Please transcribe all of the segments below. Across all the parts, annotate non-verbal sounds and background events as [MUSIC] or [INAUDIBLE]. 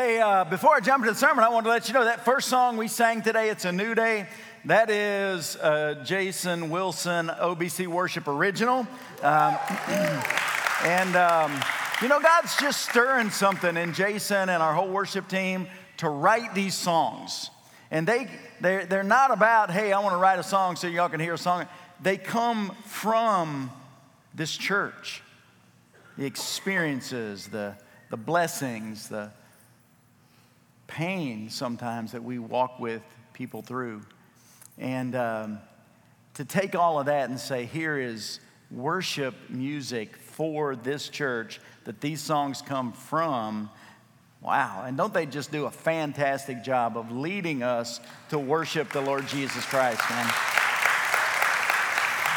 Hey, uh, before I jump into the sermon, I want to let you know that first song we sang today, It's a New Day, that is uh, Jason Wilson OBC Worship Original. Um, [CLEARS THROAT] and, um, you know, God's just stirring something in Jason and our whole worship team to write these songs. And they, they're, they're not about, hey, I want to write a song so y'all can hear a song. They come from this church, the experiences, the, the blessings, the pain sometimes that we walk with people through. And um, to take all of that and say, here is worship music for this church that these songs come from. Wow. And don't they just do a fantastic job of leading us to worship the Lord Jesus Christ, man?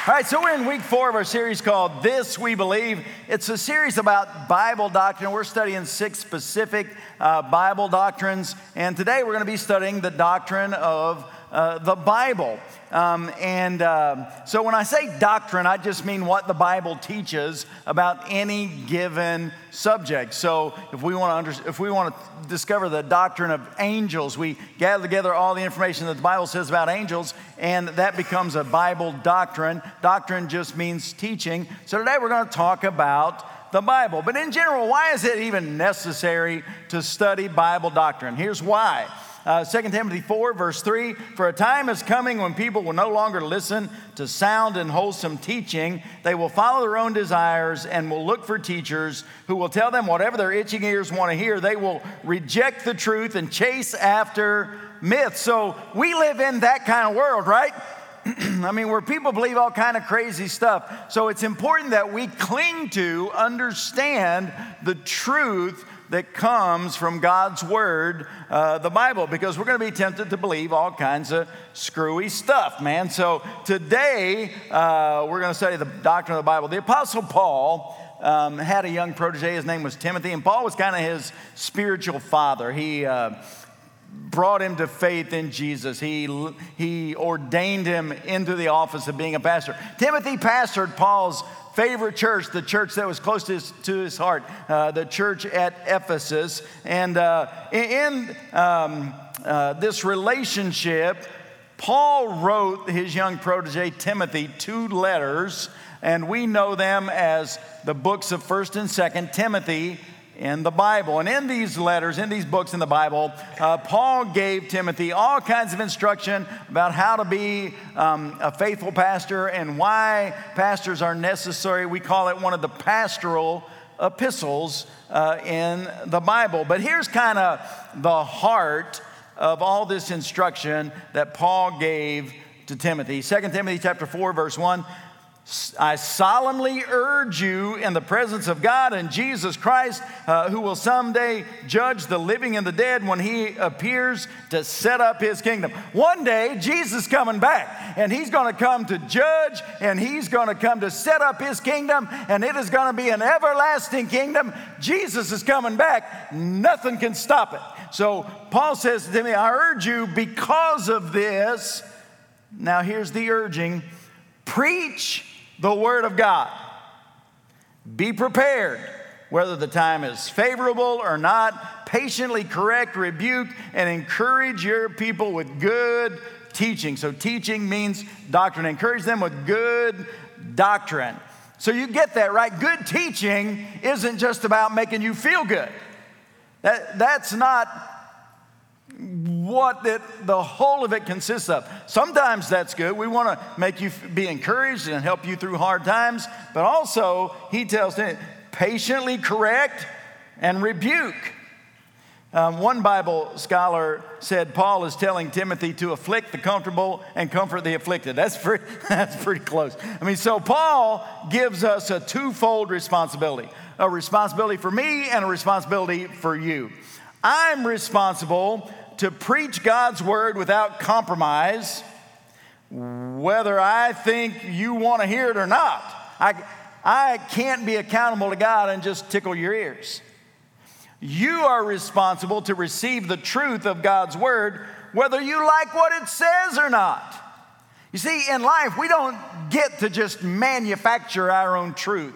All right, so we're in week four of our series called This We Believe. It's a series about Bible doctrine. We're studying six specific uh, Bible doctrines, and today we're going to be studying the doctrine of uh, the Bible. Um, and uh, so when I say doctrine, I just mean what the Bible teaches about any given subject. So if we want to under, if we want to discover the doctrine of angels, we gather together all the information that the Bible says about angels, and that becomes a Bible doctrine. Doctrine just means teaching. So today we're going to talk about the Bible. But in general, why is it even necessary to study Bible doctrine? Here's why. Uh, 2 Timothy 4, verse 3 For a time is coming when people will no longer listen to sound and wholesome teaching. They will follow their own desires and will look for teachers who will tell them whatever their itching ears want to hear. They will reject the truth and chase after myths. So we live in that kind of world, right? [CLEARS THROAT] I mean, where people believe all kind of crazy stuff. So it's important that we cling to, understand the truth that comes from God's Word, uh, the Bible, because we're going to be tempted to believe all kinds of screwy stuff, man. So today, uh, we're going to study the doctrine of the Bible. The Apostle Paul. Um, had a young protege. His name was Timothy, and Paul was kind of his spiritual father. He uh, brought him to faith in Jesus. He, he ordained him into the office of being a pastor. Timothy pastored Paul's favorite church, the church that was close to his, to his heart, uh, the church at Ephesus. And uh, in um, uh, this relationship, Paul wrote his young protege Timothy two letters, and we know them as the books of 1st and 2nd Timothy in the Bible. And in these letters, in these books in the Bible, uh, Paul gave Timothy all kinds of instruction about how to be um, a faithful pastor and why pastors are necessary. We call it one of the pastoral epistles uh, in the Bible. But here's kind of the heart of all this instruction that Paul gave to Timothy. 2 Timothy chapter 4 verse 1 I solemnly urge you in the presence of God and Jesus Christ, uh, who will someday judge the living and the dead when he appears to set up his kingdom. One day, Jesus coming back, and he's going to come to judge, and he's going to come to set up his kingdom, and it is going to be an everlasting kingdom. Jesus is coming back. Nothing can stop it. So Paul says to me, I urge you because of this. Now, here's the urging preach the Word of God. Be prepared, whether the time is favorable or not. Patiently correct, rebuke, and encourage your people with good teaching. So, teaching means doctrine. Encourage them with good doctrine. So, you get that, right? Good teaching isn't just about making you feel good. That, that's not what it, the whole of it consists of. Sometimes that's good. We want to make you be encouraged and help you through hard times, but also he tells them patiently correct and rebuke. Um, one Bible scholar said Paul is telling Timothy to afflict the comfortable and comfort the afflicted. That's [LAUGHS] pretty, that's pretty close. I mean, so Paul gives us a twofold responsibility a responsibility for me and a responsibility for you. I'm responsible to preach God's word without compromise, whether I think you want to hear it or not. I, I can't be accountable to God and just tickle your ears. You are responsible to receive the truth of God's word, whether you like what it says or not. You see, in life, we don't get to just manufacture our own truth.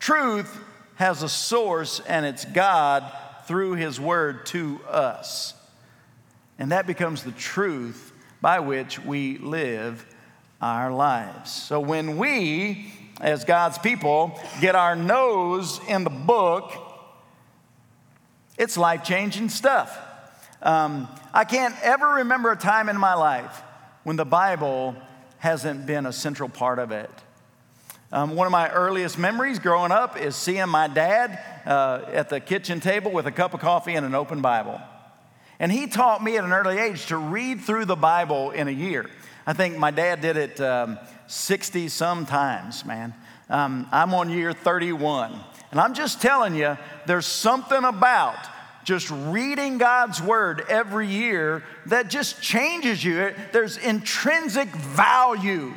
Truth has a source, and it's God through His Word to us. And that becomes the truth by which we live our lives. So when we, as God's people, get our nose in the book, it's life changing stuff. Um, I can't ever remember a time in my life when the Bible hasn't been a central part of it. Um, one of my earliest memories growing up is seeing my dad uh, at the kitchen table with a cup of coffee and an open Bible. And he taught me at an early age to read through the Bible in a year. I think my dad did it um, 60 some times, man. Um, I'm on year 31. And I'm just telling you, there's something about just reading God's word every year that just changes you. There's intrinsic value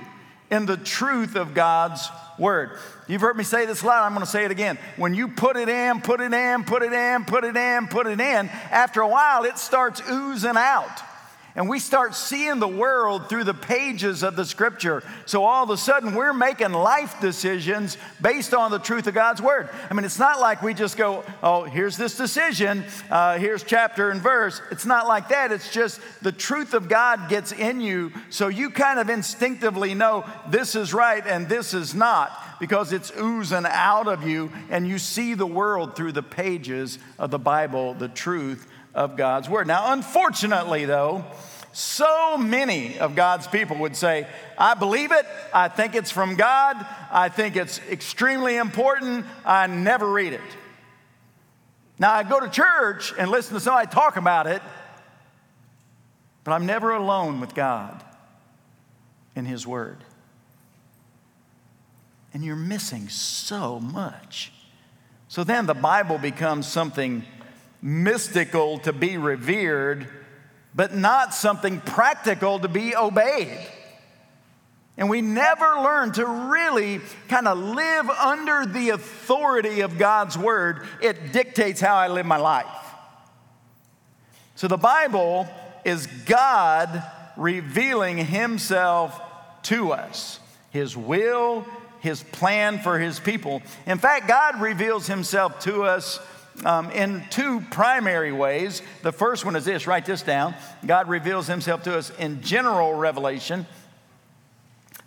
in the truth of God's word. You've heard me say this a lot, I'm to say it again. When you put it in, put it in, put it in, put it in, put it in, after a while it starts oozing out and we start seeing the world through the pages of the scripture. So all of a sudden, we're making life decisions based on the truth of God's word. I mean, it's not like we just go, oh, here's this decision, uh, here's chapter and verse. It's not like that. It's just the truth of God gets in you, so you kind of instinctively know this is right and this is not because it's oozing out of you, and you see the world through the pages of the Bible, the truth of God's word. Now, unfortunately, though, so many of God's people would say, I believe it, I think it's from God, I think it's extremely important, I never read it. Now, I go to church and listen to somebody talk about it, but I'm never alone with God in His Word. And you're missing so much. So then the Bible becomes something mystical to be revered, but not something practical to be obeyed. And we never learn to really kind of live under the authority of God's word. It dictates how I live my life. So the Bible is God revealing Himself to us, His will, His plan for His people. In fact, God reveals Himself to us um, in two primary ways. The first one is this write this down God reveals himself to us in general revelation.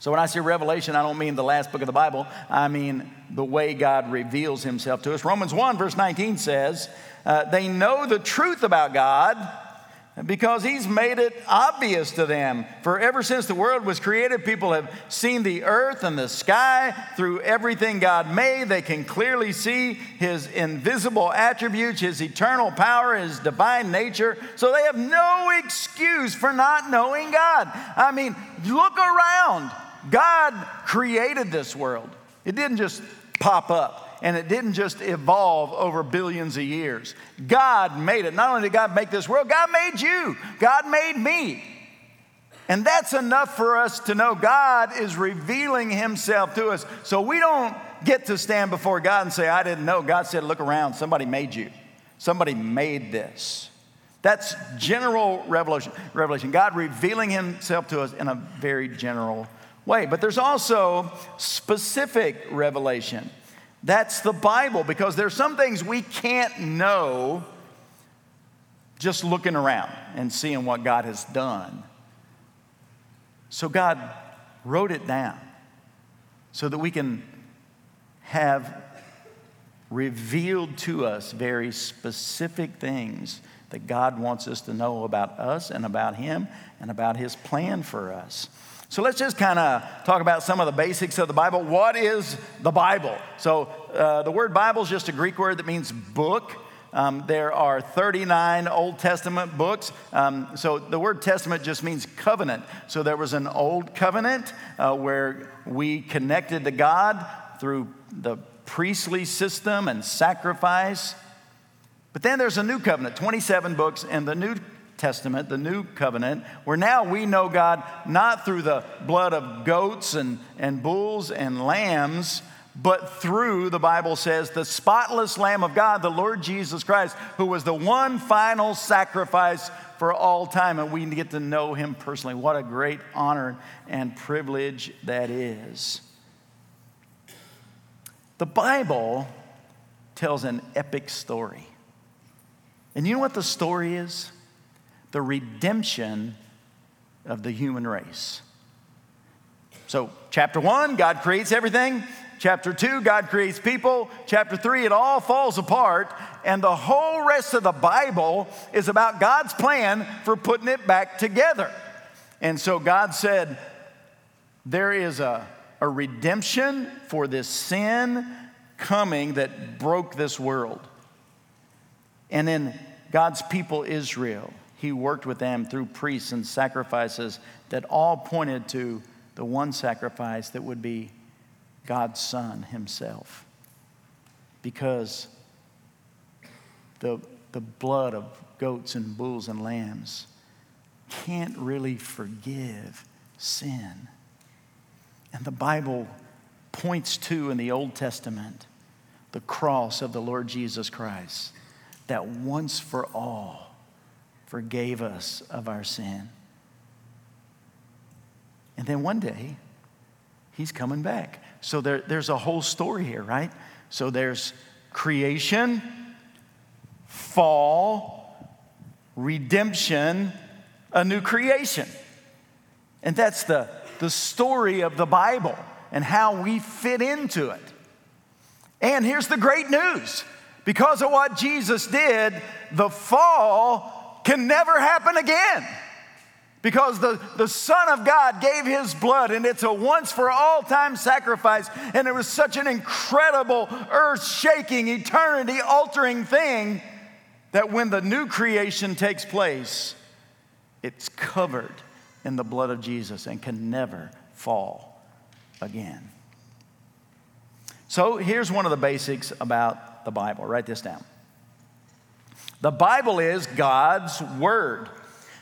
So when I say revelation, I don't mean the last book of the Bible, I mean the way God reveals himself to us. Romans 1, verse 19 says, uh, They know the truth about God because he's made it obvious to them. For ever since the world was created, people have seen the earth and the sky through everything God made. They can clearly see his invisible attributes, his eternal power, his divine nature. So they have no excuse for not knowing God. I mean, look around. God created this world, it didn't just pop up and it didn't just evolve over billions of years. God made it. Not only did God make this world, God made you, God made me. And that's enough for us to know God is revealing Himself to us. So we don't get to stand before God and say, I didn't know. God said, Look around, somebody made you, somebody made this. That's general revelation. Revelation. God revealing Himself to us in a very general way. But there's also specific revelation. That's the Bible because there's some things we can't know just looking around and seeing what God has done. So God wrote it down so that we can have revealed to us very specific things that God wants us to know about us and about Him and about His plan for us. So let's just kind of talk about some of the basics of the Bible. What is the Bible? So uh, the word Bible is just a Greek word that means book. Um, there are 39 Old Testament books. Um, so the word testament just means covenant. So there was an old covenant uh, where we connected to God through the priestly system and sacrifice. But then there's a new covenant, 27 books in the New Testament, the New Covenant, where now we know God not through the blood of goats and, and bulls and lambs, but through, the Bible says, the spotless Lamb of God, the Lord Jesus Christ, who was the one final sacrifice for all time. And we get to know him personally. What a great honor and privilege that is. The Bible tells an epic story. And you know what the story is? The redemption of the human race. So, chapter one, God creates everything. Chapter two, God creates people. Chapter three, it all falls apart. And the whole rest of the Bible is about God's plan for putting it back together. And so God said, There is a, a redemption for this sin coming that broke this world. And then God's people, Israel, He worked with them through priests and sacrifices that all pointed to the one sacrifice that would be God's Son Himself. Because the, the blood of goats and bulls and lambs can't really forgive sin. And the Bible points to in the Old Testament the cross of the Lord Jesus Christ that once for all forgave us of our sin. And then one day, he's coming back. So there, there's a whole story here, right? So there's creation, fall, redemption, a new creation. And that's the, the story of the Bible and how we fit into it. And here's the great news because of what Jesus did, the fall can never happen again. Because the, the Son of God gave his blood, and it's a once for all time sacrifice. And it was such an incredible, earth shaking, eternity altering thing that when the new creation takes place, it's covered in the blood of Jesus and can never fall again. So here's one of the basics about the Bible. Write this down. The Bible is God's Word.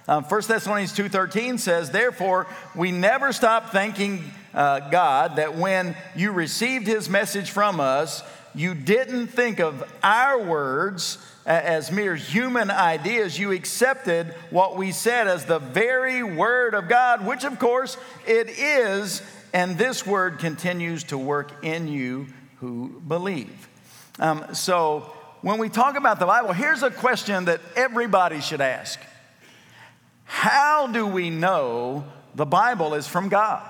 Um, 1 Thessalonians 2.13 says, Therefore, we never stop thanking uh, God that when you received His message from us, you didn't think of our words as mere human ideas. You accepted what we said as the very word of God, which of course it is, and this word continues to work in you who believe. Um, so when we talk about the Bible, here's a question that everybody should ask How do we know the Bible is from God?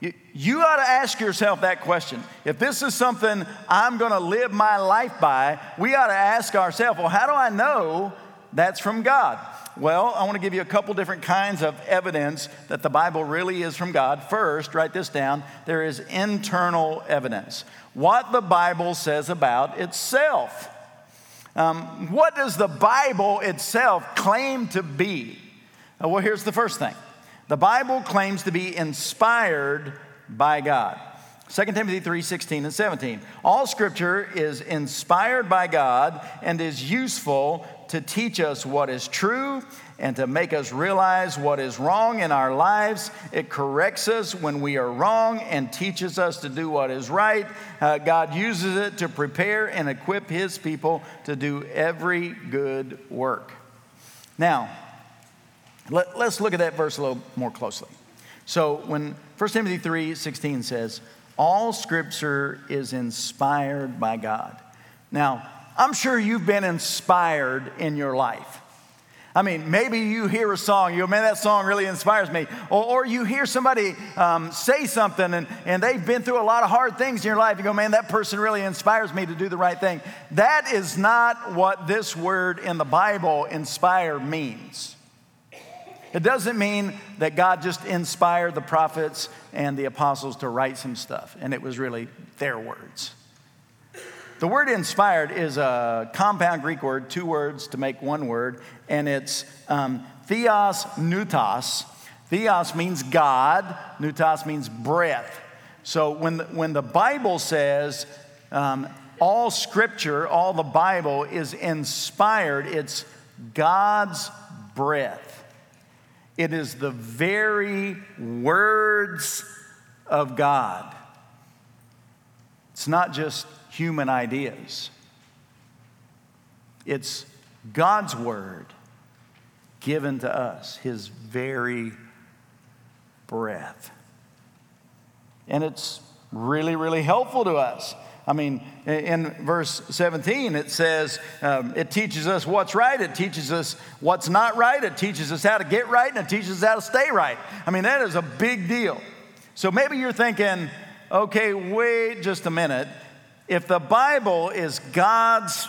You, you ought to ask yourself that question. If this is something I'm going to live my life by, we ought to ask ourselves, well, how do I know that's from God? Well, I want to give you a couple different kinds of evidence that the Bible really is from God. First, write this down there is internal evidence. What the Bible says about itself. Um, what does the Bible itself claim to be? Uh, well, here's the first thing the Bible claims to be inspired by God. 2 Timothy 3 16 and 17. All scripture is inspired by God and is useful to teach us what is true and to make us realize what is wrong in our lives. It corrects us when we are wrong and teaches us to do what is right. Uh, God uses it to prepare and equip His people to do every good work. Now, let, us look at that verse a little more closely. So when 1 Timothy 3 16 says, All scripture is inspired by God. Now, I'm sure you've been inspired in your life. I mean, maybe you hear a song, you go, man, that song really inspires me. Or, or you hear somebody um, say something and, and they've been through a lot of hard things in your life. You go, man, that person really inspires me to do the right thing. That is not what this word in the Bible, inspire, means. It doesn't mean that God just inspired the prophets and the apostles to write some stuff, and it was really their words. The word inspired is a compound Greek word, two words to make one word, and it's um, theos pneutos. Theos means God, pneutos means breath. So when the, when the Bible says um, all scripture, all the Bible is inspired, it's God's breath. It is the very words of God. It's not just human ideas, it's God's word given to us, His very breath. And it's really, really helpful to us. I mean, in verse 17, it says um, it teaches us what's right, it teaches us what's not right, it teaches us how to get right, and it teaches us how to stay right. I mean, that is a big deal. So maybe you're thinking, okay, wait just a minute. If the Bible is God's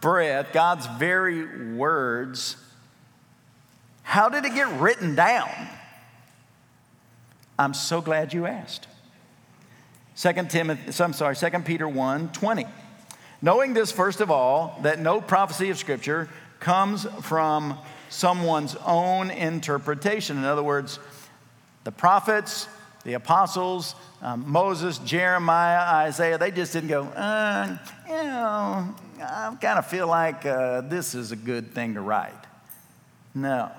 breath, God's very words, how did it get written down? I'm so glad you asked. 2 Timothy, I'm sorry, 2 Peter 1 20. Knowing this, first of all, that no prophecy of Scripture comes from someone's own interpretation. In other words, the prophets, the apostles, um, Moses, Jeremiah, Isaiah, they just didn't go, uh, you know, I kind of feel like uh, this is a good thing to write. No.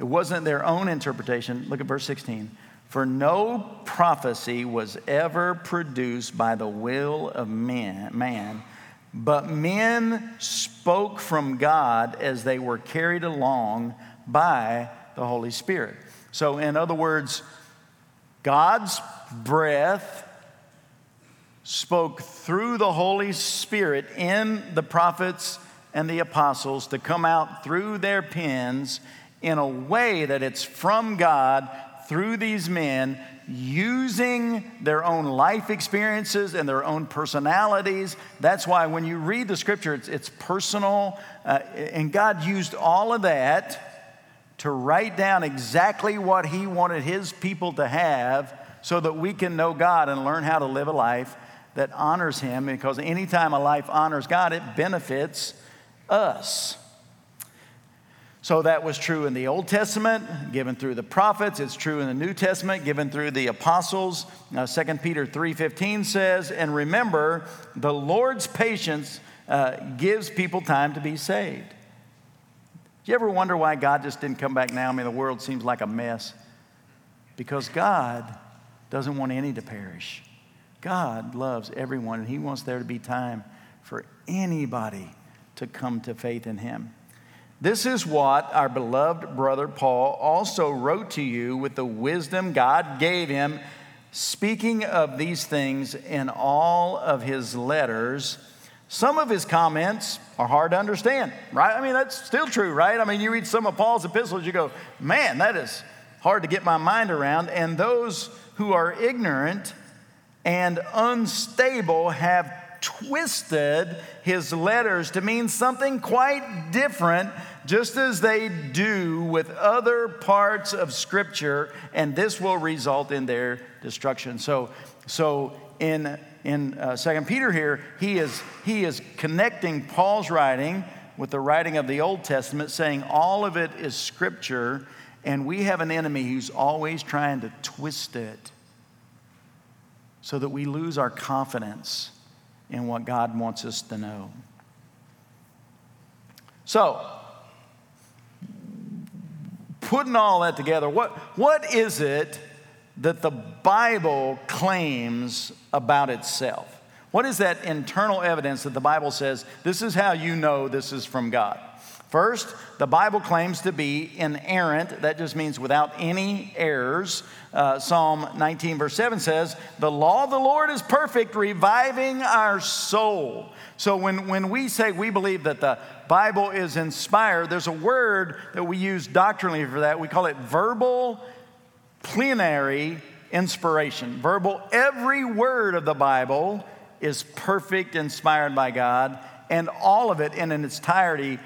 It wasn't their own interpretation. Look at verse 16. For no prophecy was ever produced by the will of man, man, but men spoke from God as they were carried along by the Holy Spirit. So, in other words, God's breath spoke through the Holy Spirit in the prophets and the apostles to come out through their pens in a way that it's from God through these men using their own life experiences and their own personalities. That's why when you read the scripture, it's, it's personal. Uh, and God used all of that to write down exactly what He wanted His people to have so that we can know God and learn how to live a life that honors Him. Because anytime a life honors God, it benefits us. So that was true in the Old Testament, given through the prophets. It's true in the New Testament, given through the apostles. Now, 2 Peter 3.15 says, And remember, the Lord's patience uh, gives people time to be saved. You ever wonder why God just didn't come back now? I mean, the world seems like a mess. Because God doesn't want any to perish. God loves everyone, and He wants there to be time for anybody to come to faith in Him. This is what our beloved brother Paul also wrote to you with the wisdom God gave him, speaking of these things in all of his letters. Some of his comments are hard to understand, right? I mean, that's still true, right? I mean, you read some of Paul's epistles, you go, man, that is hard to get my mind around. And those who are ignorant and unstable have twisted his letters to mean something quite different, just as they do with other parts of Scripture, and this will result in their destruction. So, so in in uh, Second Peter here, he is he is connecting Paul's writing with the writing of the Old Testament, saying all of it is Scripture, and we have an enemy who's always trying to twist it so that we lose our confidence in what God wants us to know. So, putting all that together, what, what is it that the Bible claims about itself? What is that internal evidence that the Bible says this is how you know this is from God? First, the Bible claims to be inerrant. That just means without any errors. Uh, Psalm 19, verse 7 says, The law of the Lord is perfect, reviving our soul. So when, when we say we believe that the Bible is inspired, there's a word that we use doctrinally for that. We call it verbal plenary inspiration. Verbal, every word of the Bible is perfect, inspired by God, and all of it in its entirety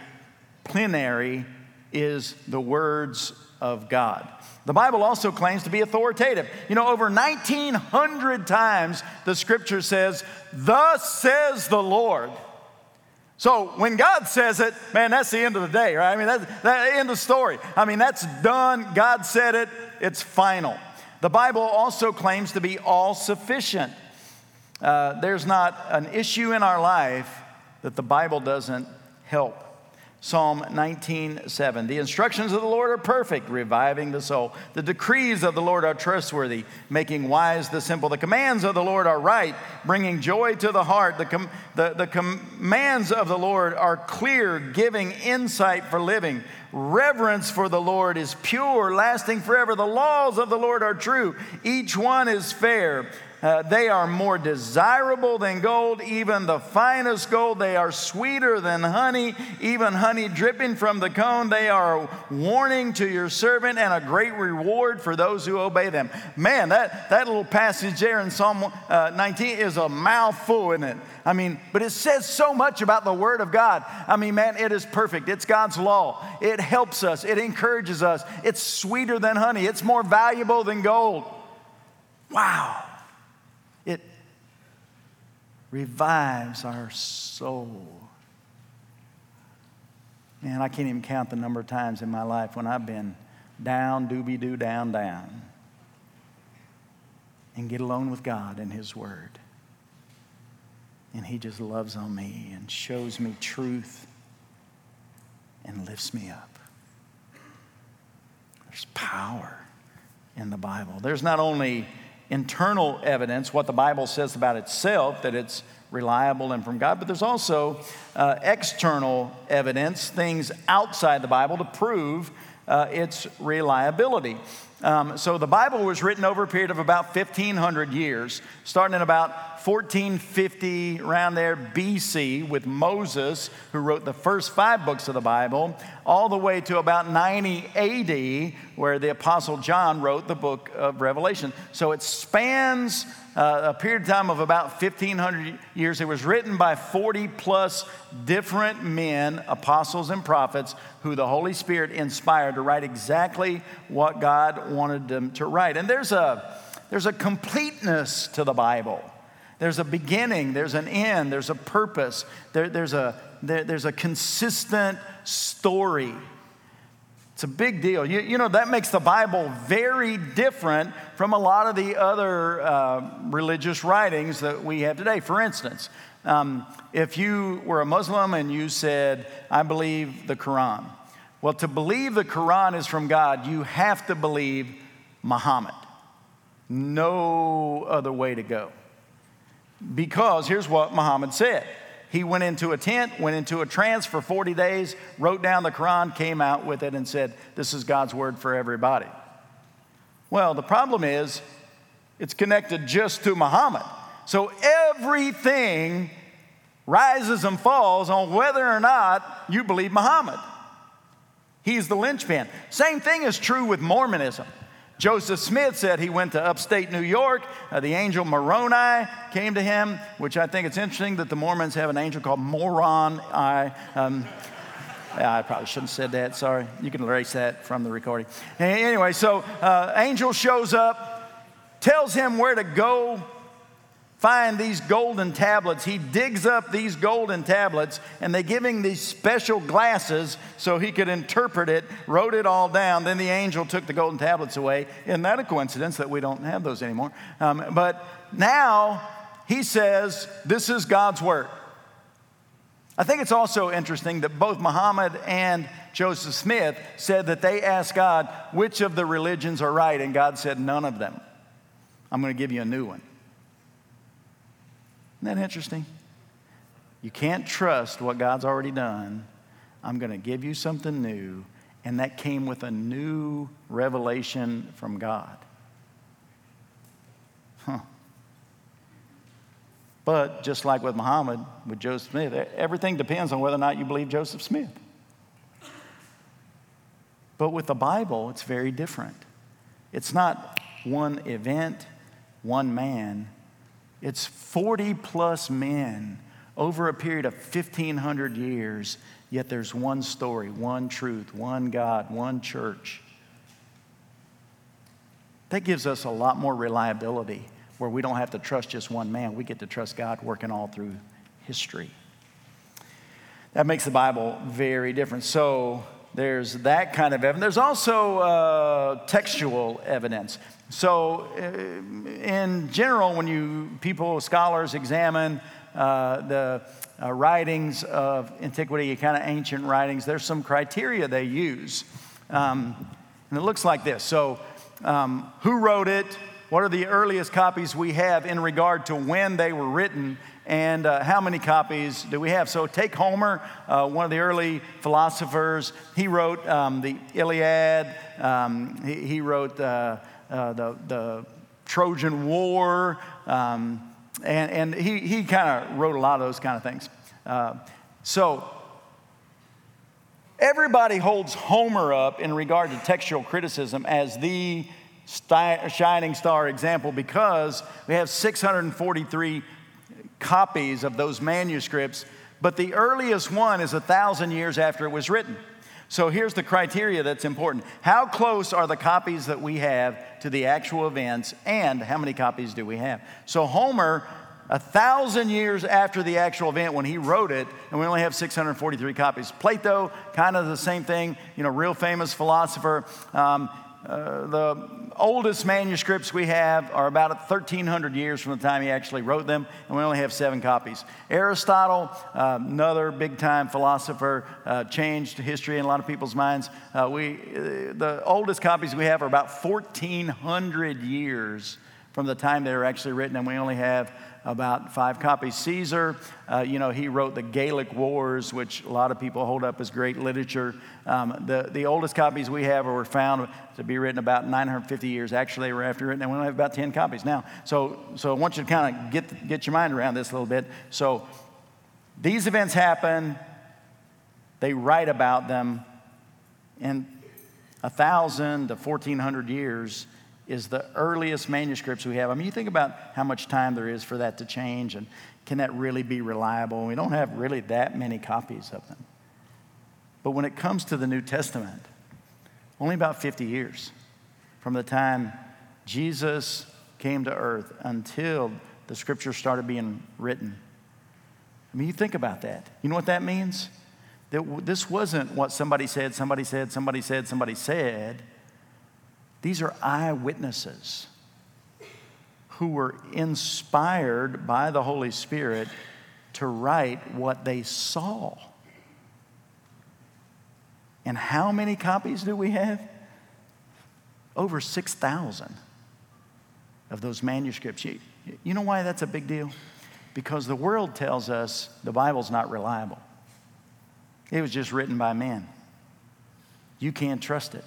plenary is the words of God. The Bible also claims to be authoritative. You know, over 1,900 times the scripture says, Thus says the Lord. So when God says it, man, that's the end of the day, right? I mean, that's the end of story. I mean, that's done. God said it, it's final. The Bible also claims to be all sufficient. Uh, there's not an issue in our life that the Bible doesn't help Psalm 19:7. The instructions of the Lord are perfect, reviving the soul. The decrees of the Lord are trustworthy, making wise the simple. The commands of the Lord are right, bringing joy to the heart. The, com- the, the commands of the Lord are clear, giving insight for living. Reverence for the Lord is pure, lasting forever. The laws of the Lord are true, each one is fair. Uh, they are more desirable than gold, even the finest gold. They are sweeter than honey, even honey dripping from the cone. They are a warning to your servant and a great reward for those who obey them. Man, that, that little passage there in Psalm uh, 19 is a mouthful, isn't it? I mean, but it says so much about the Word of God. I mean, man, it is perfect. It's God's law. It helps us, it encourages us. It's sweeter than honey, it's more valuable than gold. Wow revives our soul. Man, I can't even count the number of times in my life when I've been down, doobie doo, down, down, and get alone with God and His Word. And He just loves on me and shows me truth and lifts me up. There's power in the Bible. There's not only internal evidence, what the Bible says about itself, that it's reliable and from God, but there's also uh, external evidence, things outside the Bible to prove uh, its reliability. Um, so the Bible was written over a period of about 1,500 years, starting in about 1450, around there, BC, with Moses, who wrote the first five books of the Bible, all the way to about 90 AD, where the Apostle John wrote the book of Revelation. So it spans uh, a period of time of about 1,500 years. It was written by 40 plus different men, apostles and prophets, who the Holy Spirit inspired to write exactly what God wanted them to write. And there's a, there's a completeness to the Bible. There's a beginning, there's an end, there's a purpose, there, there's, a, there, there's a consistent story. It's a big deal. You, you, know, that makes the Bible very different from a lot of the other uh, religious writings that we have today. For instance, um, if you were a Muslim and you said, I believe the Quran, well, to believe the Quran is from God, you have to believe Muhammad. No other way to go. Because here's what Muhammad said he went into a tent, went into a trance for 40 days, wrote down the Quran, came out with it, and said, This is God's word for everybody. Well, the problem is, it's connected just to Muhammad. So everything rises and falls on whether or not you believe Muhammad. He's the linchpin. Same thing is true with Mormonism. Joseph Smith said he went to upstate New York. Uh, the angel Moroni came to him, which I think it's interesting that the Mormons have an angel called Moron. I, um, I probably shouldn't have said that. Sorry. You can erase that from the recording. Anyway, so uh, angel shows up, tells him where to go find these golden tablets. He digs up these golden tablets, and they give him these special glasses so he could interpret it, wrote it all down. Then the angel took the golden tablets away. Isn't that a coincidence that we don't have those anymore? Um, but now he says, This is God's word. I think it's also interesting that both Muhammad and Joseph Smith said that they asked God which of the religions are right, and God said, None of them. I'm going to give you a new one. Isn't that interesting? You can't trust what God's already done. I'm going to give you something new. And that came with a new revelation from God. Huh. But just like with Muhammad, with Joseph Smith, everything depends on whether or not you believe Joseph Smith. But with the Bible, it's very different. It's not one event, one man, it's 40 plus men over a period of 1,500 years, yet there's one story, one truth, one God, one church. That gives us a lot more reliability where we don't have to trust just one man. We get to trust God working all through history. That makes the Bible very different. So there's that kind of evidence. There's also uh, textual evidence. So, uh, in general, when you people, scholars examine uh, the uh, writings of antiquity, kind of ancient writings, there's some criteria they use. Um, and it looks like this. So, um, who wrote it? What are the earliest copies we have in regard to when they were written? And uh, how many copies do we have? So, take Homer, uh, one of the early philosophers. He wrote um, the Iliad, um, he, he, wrote uh, uh, the, the Trojan War, um, and, and he, he kind of wrote a lot of those kind of things. Uh, so, everybody holds Homer up in regard to textual criticism as the shining star example because we have 643 copies of those manuscripts, but the earliest one is a thousand years after it was written. So here's the criteria that's important. How close are the copies that we have to the actual events, and how many copies do we have? So Homer, a thousand years after the actual event when he wrote it, and we only have 643 copies. Plato, kind of the same thing, you know, real famous philosopher. Um, uh, the oldest manuscripts we have are about 1,300 years from the time he actually wrote them, and we only have seven copies. Aristotle, uh, another big time philosopher, uh, changed history in a lot of people's minds. Uh, we, uh, the oldest copies we have are about 1,400 years from the time they were actually written, and we only have about five copies. Caesar, uh, you know, he wrote the Gallic Wars, which a lot of people hold up as great literature. Um, the, the oldest copies we have were found to be written about 950 years. Actually, they were after written, and we only have about 10 copies now. So, so I want you to kind of get, get your mind around this a little bit. So these events happen, they write about them, and a thousand to 1400 years is the earliest manuscripts we have. I mean, you think about how much time there is for that to change, and can that really be reliable? We don't have really that many copies of them. But when it comes to the New Testament, only about 50 years from the time Jesus came to earth until the scriptures started being written. I mean, you think about that. You know what that means? That this wasn't what somebody said, somebody said, somebody said, somebody said. These are eyewitnesses who were inspired by the Holy Spirit to write what they saw. And how many copies do we have? Over 6,000 of those manuscripts. You, you know why that's a big deal? Because the world tells us the Bible's not reliable. It was just written by men. You can't trust it.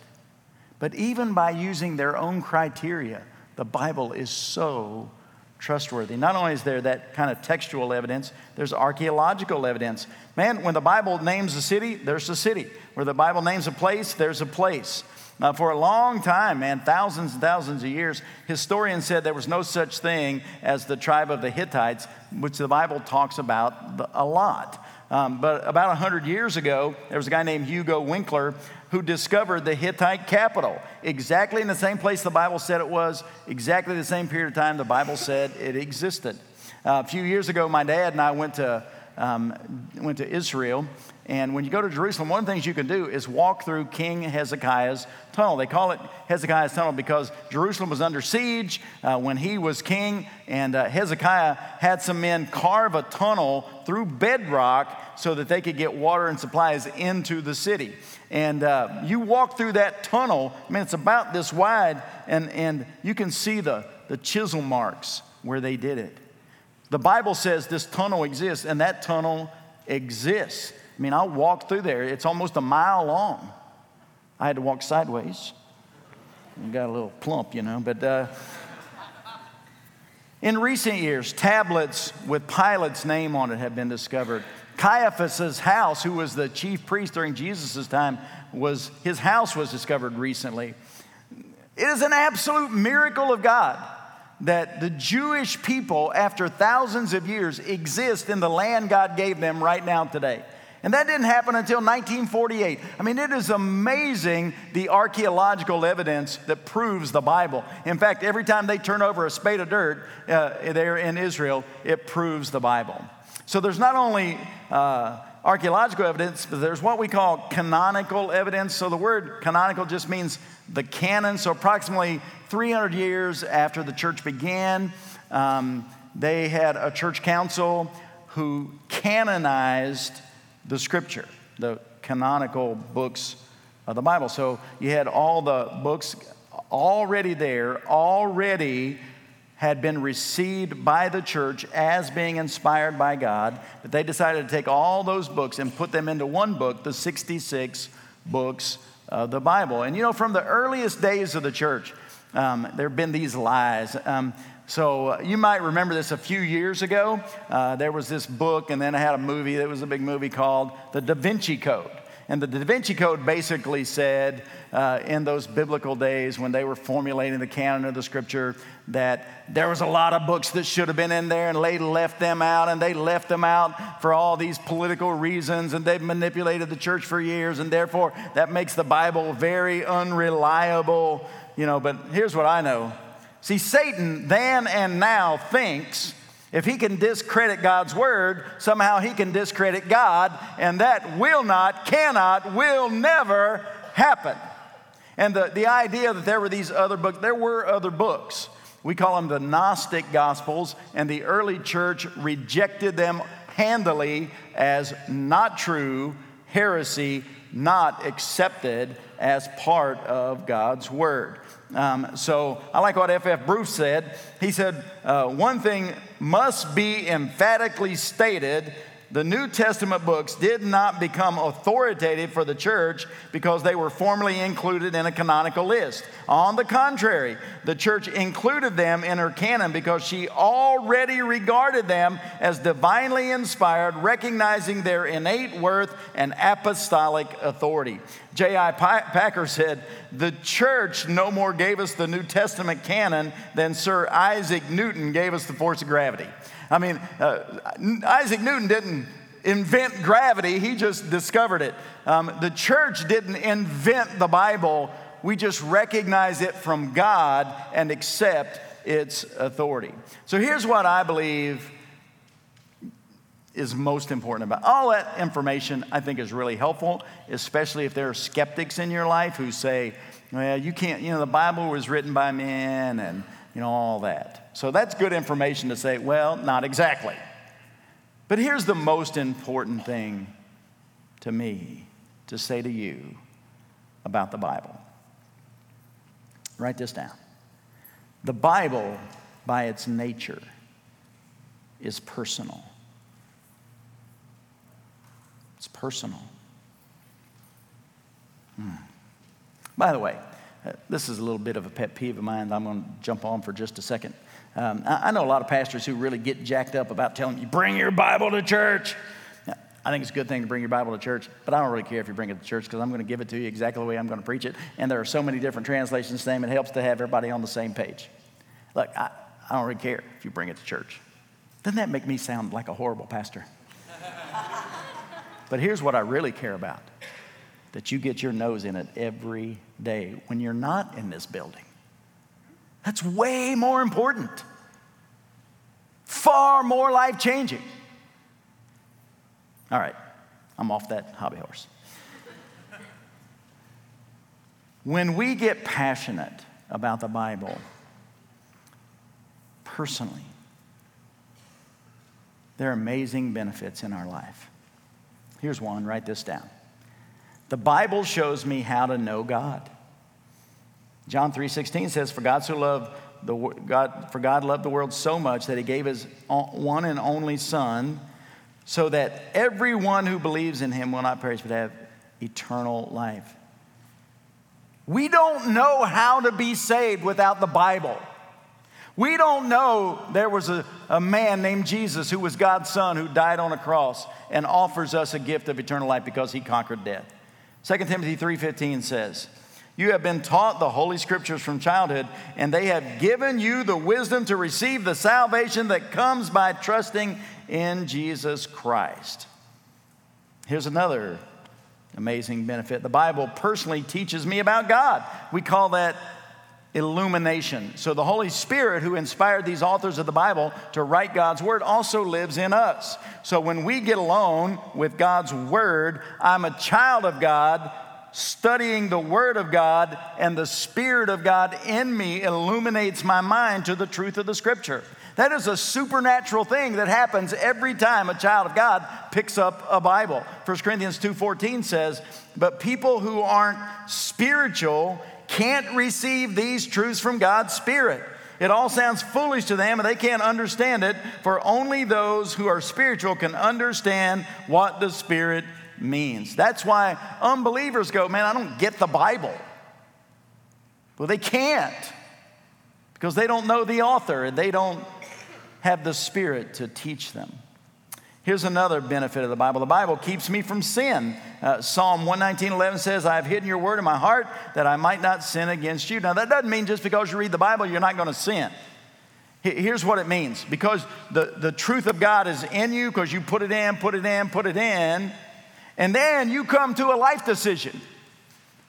But even by using their own criteria, the Bible is so trustworthy. Not only is there that kind of textual evidence, there's archaeological evidence. Man, when the Bible names a city, there's a city. Where the Bible names a place, there's a place. Now, for a long time, man, thousands and thousands of years, historians said there was no such thing as the tribe of the Hittites, which the Bible talks about a lot. Um, but about 100 years ago, there was a guy named Hugo Winckler who discovered the Hittite capital, exactly in the same place the Bible said it was, exactly the same period of time the Bible said it existed. Uh, a few years ago, my dad and I went to, um, went to Israel, and when you go to Jerusalem, one of the things you can do is walk through King Hezekiah's tunnel. They call it Hezekiah's tunnel because Jerusalem was under siege uh, when he was king, and uh, Hezekiah had some men carve a tunnel through bedrock so that they could get water and supplies into the city. And uh, you walk through that tunnel, I mean, it's about this wide, and, and you can see the, the chisel marks where they did it. The Bible says this tunnel exists, and that tunnel exists. I mean, I walked through there. It's almost a mile long. I had to walk sideways. Got a little plump, you know, but uh, in recent years, tablets with Pilate's name on it have been discovered. Caiaphas's house, who was the chief priest during Jesus' time, was his house was discovered recently. It is an absolute miracle of God that the Jewish people, after thousands of years, exist in the land God gave them right now today. And that didn't happen until 1948. I mean, it is amazing the archaeological evidence that proves the Bible. In fact, every time they turn over a spade of dirt uh, there in Israel, it proves the Bible. So there's not only uh, archaeological evidence, but there's what we call canonical evidence. So the word canonical just means the canon. So approximately 300 years after the church began, um, they had a church council who canonized the scripture, the canonical books of the Bible. So you had all the books already there, already had been received by the church as being inspired by God, but they decided to take all those books and put them into one book, the 66 books of the Bible. And you know, from the earliest days of the church, Um, there have been these lies. Um, so uh, you might remember this a few years ago. Uh, there was this book, and then I had a movie that was a big movie called The Da Vinci Code. And the Da Vinci Code basically said uh, in those biblical days when they were formulating the canon of the scripture that there was a lot of books that should have been in there and they left them out and they left them out for all these political reasons and they've manipulated the church for years and therefore that makes the Bible very unreliable. You know, but here's what I know See, Satan then and now thinks if he can discredit God's word, somehow he can discredit God, and that will not, cannot, will never happen. And the, the idea that there were these other books, there were other books. We call them the Gnostic Gospels, and the early church rejected them handily as not true, heresy, not accepted as part of God's Word. Um, so I like what F.F. Bruce said. He said, uh, One thing must be emphatically stated the New Testament books did not become authoritative for the church because they were formally included in a canonical list. On the contrary, the church included them in her canon because she already regarded them as divinely inspired, recognizing their innate worth and apostolic authority. J.I. Packer said, The church no more gave us the New Testament canon than Sir Isaac Newton gave us the force of gravity. I mean, uh, Isaac Newton didn't invent gravity, he just discovered it. Um, the church didn't invent the Bible, we just recognize it from God and accept its authority. So here's what I believe is most important about all that information i think is really helpful especially if there are skeptics in your life who say well you can't you know the bible was written by men and you know all that so that's good information to say, well, not exactly. But here's the most important thing to me to say to you about the Bible. Write this down. The Bible, by its nature, is personal. It's personal. Hmm. By the way, this is a little bit of a pet peeve of mine I'm going to jump on for just a second. Um, I, I, know a lot of pastors who really get jacked up about telling you, bring your Bible to church. I think it's a good thing to bring your Bible to church, but I don't really care if you bring it to church because I'm going to give it to you exactly the way I'm going to preach it. And there are so many different translations name it helps to have everybody on the same page. Look, I, I don't really care if you bring it to church. Doesn't that make me sound like a horrible pastor? [LAUGHS] but here's what I really care about that you get your nose in it every day when you're not in this building. That's way more important, far more life changing. All right, I'm off that hobby horse. when we get passionate about the Bible, personally, there are amazing benefits in our life. Here's one, write this down. The Bible shows me how to know God. John 3:16 says, "For God so loved the God, for God loved the world so much that He gave His one and only Son, so that everyone who believes in Him will not perish but have eternal life." We don't know how to be saved without the Bible. We don't know there was a, a man named Jesus who was God's son who died on a cross and offers us a gift of eternal life because he conquered death. 2 Timothy 3:15 says, you have been taught the Holy Scriptures from childhood, and they have given you the wisdom to receive the salvation that comes by trusting in Jesus Christ. Here's another amazing benefit the Bible personally teaches me about God. We call that illumination. So the Holy Spirit, who inspired these authors of the Bible to write God's Word, also lives in us. So when we get alone with God's Word, I'm a child of God studying the Word of God, and the Spirit of God in me illuminates my mind to the truth of the Scripture. That is a supernatural thing that happens every time a child of God picks up a Bible. 1 Corinthians 2:14 says, "But people who aren't spiritual can't receive these truths from God's Spirit. It all sounds foolish to them and they can't understand it, for only those who are spiritual can understand what the Spirit means. That's why unbelievers go, man, I don't get the Bible. Well, they can't because they don't know the author and they don't have the Spirit to teach them. Here's another benefit of the Bible the Bible keeps me from sin. Uh, Psalm 119 11 says, I have hidden your word in my heart that I might not sin against you. Now, that doesn't mean just because you read the Bible, you're not going to sin. Here's what it means because the, the truth of God is in you because you put it in, put it in, put it in, and then you come to a life decision.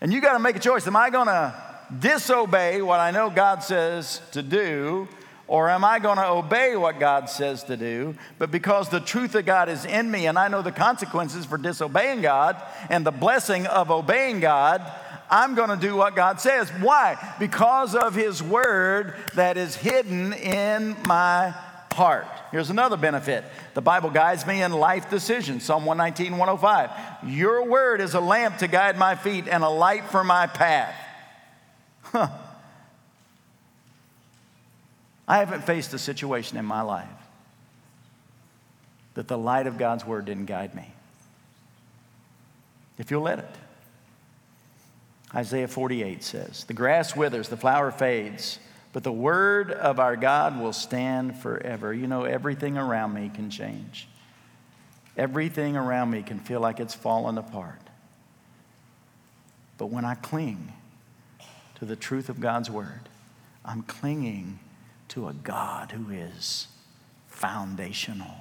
And you got to make a choice. Am I going to disobey what I know God says to do? Or am I going to obey what God says to do? But because the truth of God is in me and I know the consequences for disobeying God and the blessing of obeying God, I'm going to do what God says. Why? Because of His word that is hidden in my heart. Here's another benefit the Bible guides me in life decisions. Psalm 119, 105. Your word is a lamp to guide my feet and a light for my path. Huh. I haven't faced a situation in my life that the light of God's word didn't guide me. If you'll let it. Isaiah 48 says, The grass withers, the flower fades, but the word of our God will stand forever. You know, everything around me can change. Everything around me can feel like it's fallen apart. But when I cling to the truth of God's word, I'm clinging to a God who is foundational,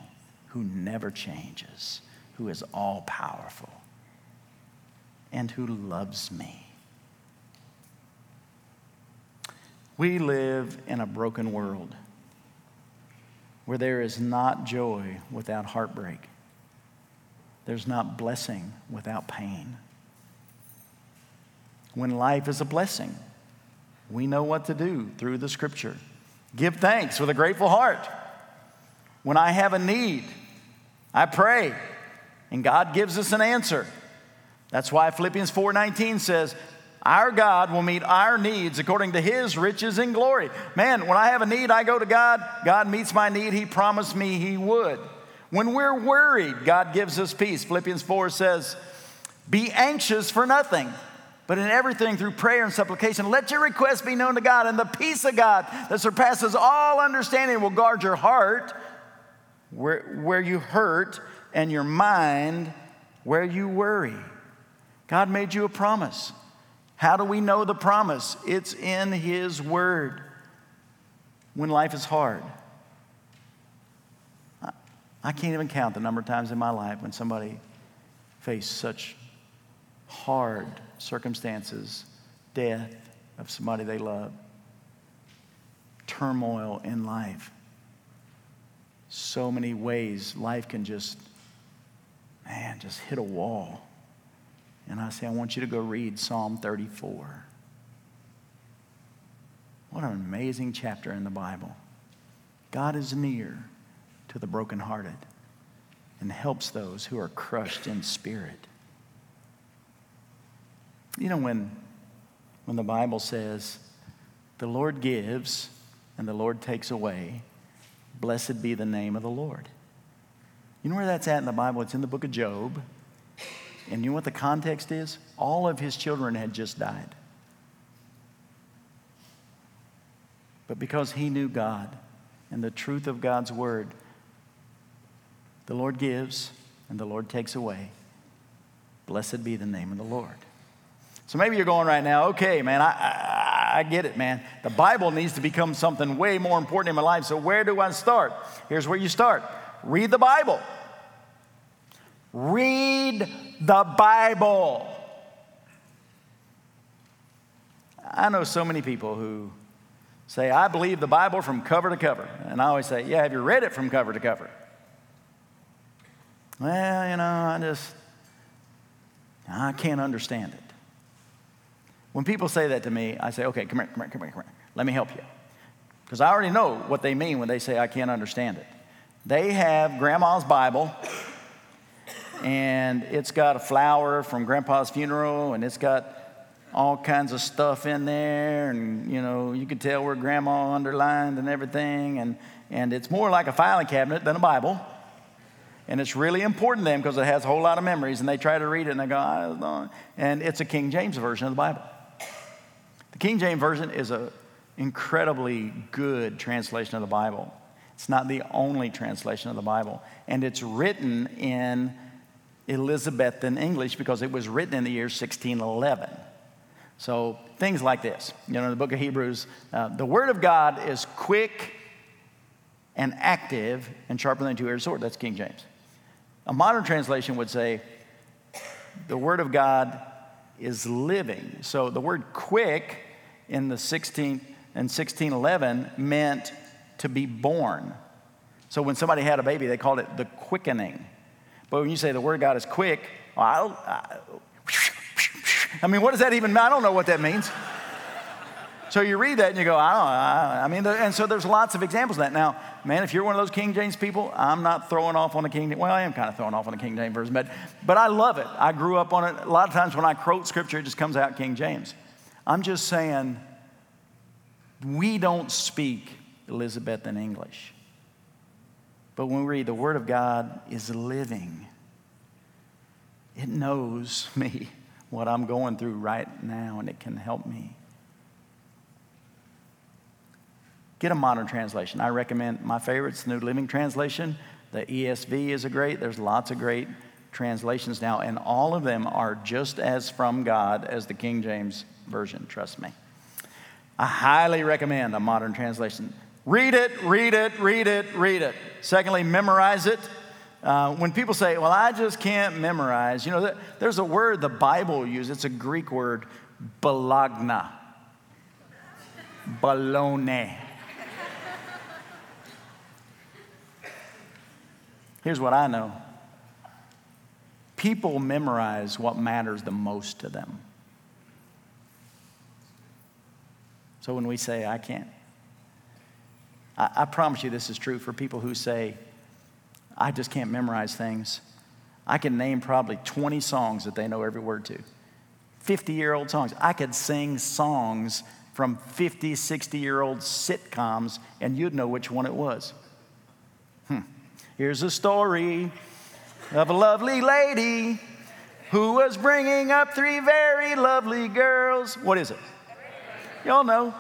who never changes, who is all powerful, and who loves me. We live in a broken world where there is not joy without heartbreak. There's not blessing without pain. When life is a blessing, we know what to do through the scripture. Give thanks with a grateful heart. When I have a need, I pray, and God gives us an answer. That's why Philippians 4:19 says, "Our God will meet our needs according to his riches and glory." Man, when I have a need, I go to God. God meets my need. He promised me he would. When we're worried, God gives us peace. Philippians 4 says, "Be anxious for nothing." But in everything, through prayer and supplication, let your requests be known to God, and the peace of God that surpasses all understanding will guard your heart where, where you hurt and your mind where you worry. God made you a promise. How do we know the promise? It's in His Word when life is hard. I can't even count the number of times in my life when somebody faced such hard circumstances, death of somebody they love, turmoil in life. So many ways life can just, man, just hit a wall. And I say, I want you to go read Psalm 34. What an amazing chapter in the Bible. God is near to the brokenhearted and helps those who are crushed in spirit. You know, when, when the Bible says, the Lord gives and the Lord takes away, blessed be the name of the Lord. You know where that's at in the Bible? It's in the book of Job. And you know what the context is? All of his children had just died. But because he knew God and the truth of God's word, the Lord gives and the Lord takes away. Blessed be the name of the Lord. So maybe you're going right now, okay, man, I, I, I, get it, man. The Bible needs to become something way more important in my life. So where do I start? Here's where you start read the Bible. Read the Bible. I know so many people who say, I believe the Bible from cover to cover. And I always say, Yeah, have you read it from cover to cover? Well, you know, I just, I can't understand it. When people say that to me, I say, okay, come here, come here, come here, come here. Let me help you. Because I already know what they mean when they say I can't understand it. They have grandma's Bible, and it's got a flower from grandpa's funeral, and it's got all kinds of stuff in there, and you know, you can tell where grandma underlined and everything, and, and it's more like a filing cabinet than a Bible. And it's really important to them because it has a whole lot of memories, and they try to read it and they go, and it's a King James version of the Bible. The King James Version is an incredibly good translation of the Bible. It's not the only translation of the Bible. And it's written in Elizabethan English because it was written in the year 1611. So things like this. You know, in the book of Hebrews, uh, the Word of God is quick and active and sharper than a two-edged sword. That's King James. A modern translation would say, the Word of God is living. So the word quick in the 16th and 1611 meant to be born. So when somebody had a baby, they called it the quickening. But when you say the word of God is quick, I, I, I mean, what does that even mean? I don't know what that means. So you read that and you go, I don't know. I mean, and so there's lots of examples of that. Now, man, if you're one of those King James people, I'm not throwing off on the King James. Well, I am kind of throwing off on the King James version, but, but I love it. I grew up on it. A lot of times when I quote scripture, it just comes out King James. I'm just saying, we don't speak Elizabethan English. But when we read the Word of God is living, it knows [LAUGHS] me, what I'm going through right now, and it can help me. Get a modern translation. I recommend my favorite's the New Living Translation. The ESV is a great, there's lots of great translations now, and all of them are just as from God as the King James Version, trust me. I highly recommend a modern translation. Read it, read it, read it, read it. Secondly, memorize it. Uh, when people say, Well, I just can't memorize, you know, there's a word the Bible uses, it's a Greek word, balagna. Balone. Here's what I know people memorize what matters the most to them. So when we say, I can't, I, I promise you this is true for people who say, I just can't memorize things. I can name probably 20 songs that they know every word to. 50 year old songs. I could sing songs from 50, 60 year old sitcoms, and you'd know which one it was. Hmm. Here's a story of a lovely lady who was bringing up three very lovely girls. What is it? Y'all know.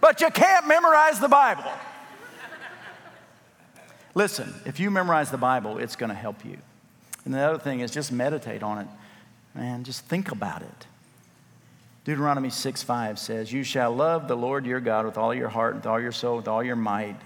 But you can't memorize the Bible. Listen, if you memorize the Bible, it's going to help you. And the other thing is just meditate on it. Man, just think about it. Deuteronomy 6 5 says, You shall love the Lord your God with all your heart, with all your soul, with all your might.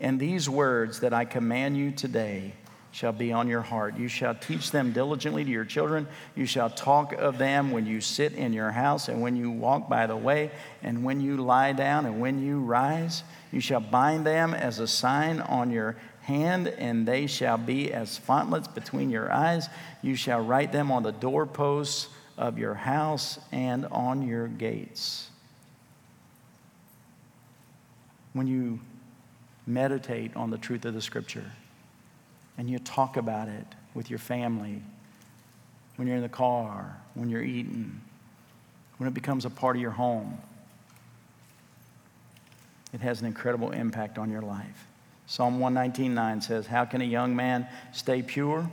And these words that I command you today shall be on your heart. You shall teach them diligently to your children. You shall talk of them when you sit in your house and when you walk by the way and when you lie down and when you rise. You shall bind them as a sign on your hand, and they shall be as frontlets between your eyes. You shall write them on the doorposts of your house and on your gates. When you meditate on the truth of the scripture and you talk about it with your family, when you're in the car, when you're eating, when it becomes a part of your home, it has an incredible impact on your life. Psalm 119.9 says, How can a young man stay pure?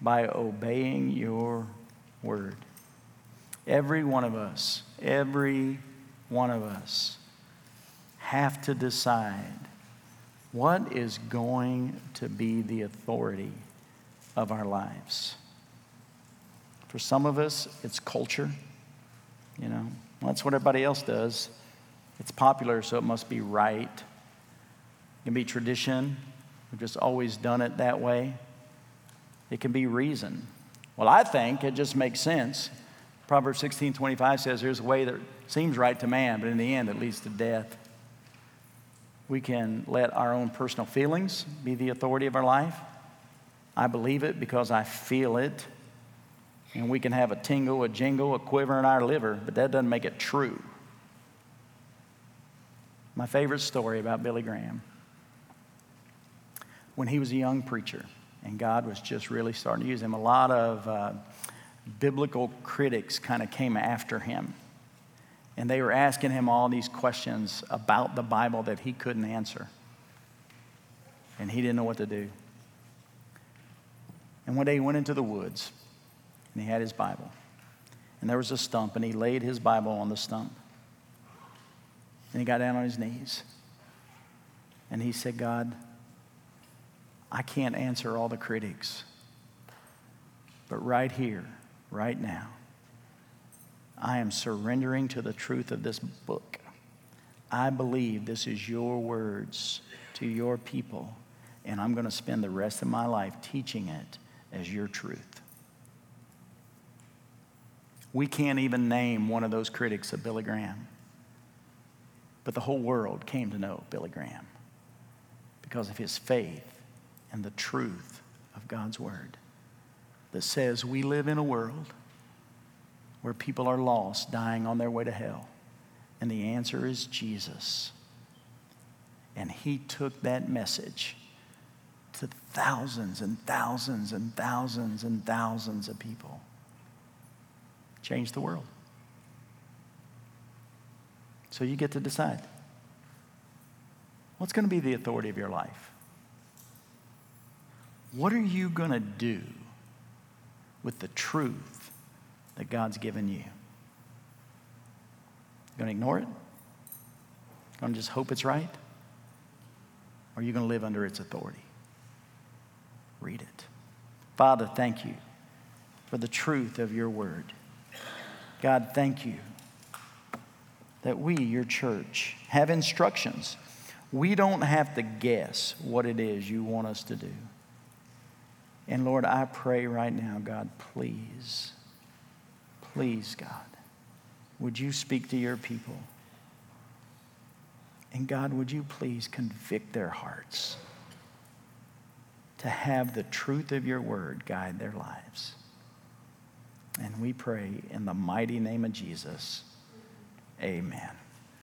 By obeying your word. Every one of us, every one of us have to decide what is going to be the authority of our lives. For some of us, it's culture. You know, that's what everybody else does. It's popular, so it must be right. It can be tradition. We've just always done it that way. It can be reason. Well, I think it just makes sense. Proverbs 16 25 says, There's a way that seems right to man, but in the end it leads to death. We can let our own personal feelings be the authority of our life. I believe it because I feel it. And we can have a tingle, a jingle, a quiver in our liver, but that doesn't make it true. My favorite story about Billy Graham when he was a young preacher, and God was just really starting to use him. A lot of uh, biblical critics kind of came after him, and they were asking him all these questions about the Bible that he couldn't answer, and he didn't know what to do. And one day he went into the woods, and he had his Bible, and there was a stump, and he laid his Bible on the stump. And he got down on his knees. And he said, God, I can't answer all the critics. But right here, right now, I am surrendering to the truth of this book. I believe this is your words to your people, and I'm going to spend the rest of my life teaching it as your truth. We can't even name one of those critics of Billy Graham, but the whole world came to know Billy Graham because of his faith and the truth of God's word that says we live in a world where people are lost, dying on their way to hell. And the answer is Jesus. And he took that message to thousands and thousands and thousands and thousands of people. Changed the world. So you get to decide what's going to be the authority of your life? What are you going to do with the truth that God's given you? You going to ignore it? Going to just hope it's right? Or are you going to live under its authority? Read it. Father, thank you for the truth of your word. God, thank you that we, your church, have instructions. We don't have to guess what it is you want us to do. And Lord, I pray right now, God, please, please, God, would you speak to your people? And God, would you please convict their hearts to have the truth of your word guide their lives? And we pray in the mighty name of Jesus. Amen.